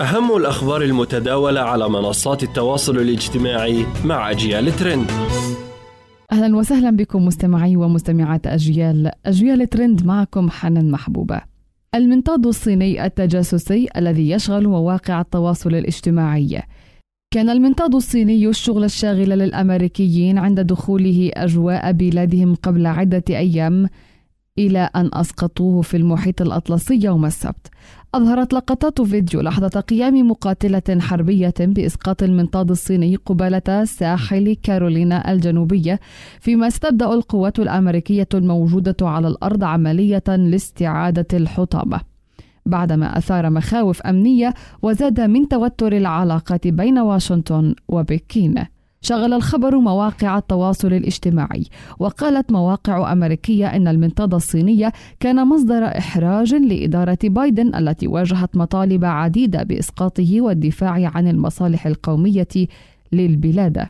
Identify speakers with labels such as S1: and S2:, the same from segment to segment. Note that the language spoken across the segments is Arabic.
S1: أهم الأخبار المتداولة على منصات التواصل الاجتماعي مع أجيال ترند.
S2: أهلا وسهلا بكم مستمعي ومستمعات أجيال. أجيال ترند معكم حنان محبوبة. المنطاد الصيني التجاسسي الذي يشغل مواقع التواصل الاجتماعي. كان المنطاد الصيني الشغل الشاغل للأمريكيين عند دخوله أجواء بلادهم قبل عدة أيام. إلى أن أسقطوه في المحيط الأطلسي يوم السبت. أظهرت لقطات فيديو لحظة قيام مقاتلة حربية بإسقاط المنطاد الصيني قبالة ساحل كارولينا الجنوبية فيما استبدأ القوات الأمريكية الموجودة على الأرض عملية لاستعادة الحطامة. بعدما أثار مخاوف أمنية وزاد من توتر العلاقات بين واشنطن وبكين. شغل الخبر مواقع التواصل الاجتماعي وقالت مواقع أمريكية أن المنطاد الصينية كان مصدر إحراج لإدارة بايدن التي واجهت مطالب عديدة بإسقاطه والدفاع عن المصالح القومية للبلاد.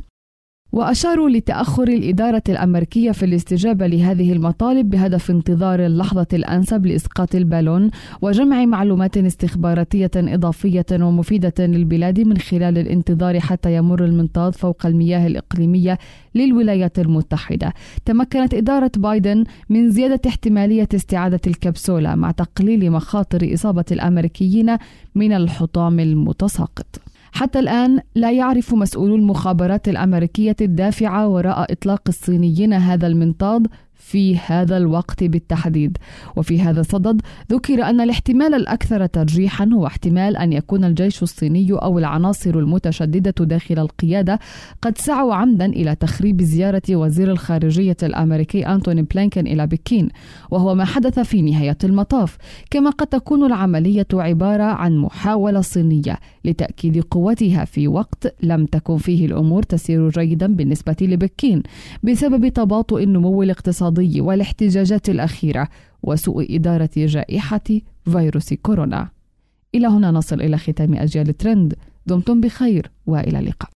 S2: وأشاروا لتأخر الإدارة الأمريكية في الاستجابة لهذه المطالب بهدف انتظار اللحظة الأنسب لإسقاط البالون وجمع معلومات استخباراتية إضافية ومفيدة للبلاد من خلال الانتظار حتى يمر المنطاد فوق المياه الإقليمية للولايات المتحدة. تمكنت إدارة بايدن من زيادة احتمالية استعادة الكبسولة مع تقليل مخاطر إصابة الأمريكيين من الحطام المتساقط. حتى الآن لا يعرف مسؤولو المخابرات الأمريكية الدافعة وراء إطلاق الصينيين هذا المنطاد في هذا الوقت بالتحديد. وفي هذا الصدد ذكر أن الاحتمال الأكثر ترجيحا هو احتمال أن يكون الجيش الصيني أو العناصر المتشددة داخل القيادة قد سعوا عمدا إلى تخريب زيارة وزير الخارجية الأمريكي أنتوني بلينكن إلى بكين وهو ما حدث في نهاية المطاف كما قد تكون العملية عبارة عن محاولة صينية لتأكيد قوتها في وقت لم تكن فيه الأمور تسير جيدا بالنسبة لبكين بسبب تباطؤ النمو الاقتصادي والاحتجاجات الأخيرة وسوء إدارة جائحة فيروس كورونا. إلى هنا نصل إلى ختام أجيال ترند دمتم بخير وإلى اللقاء.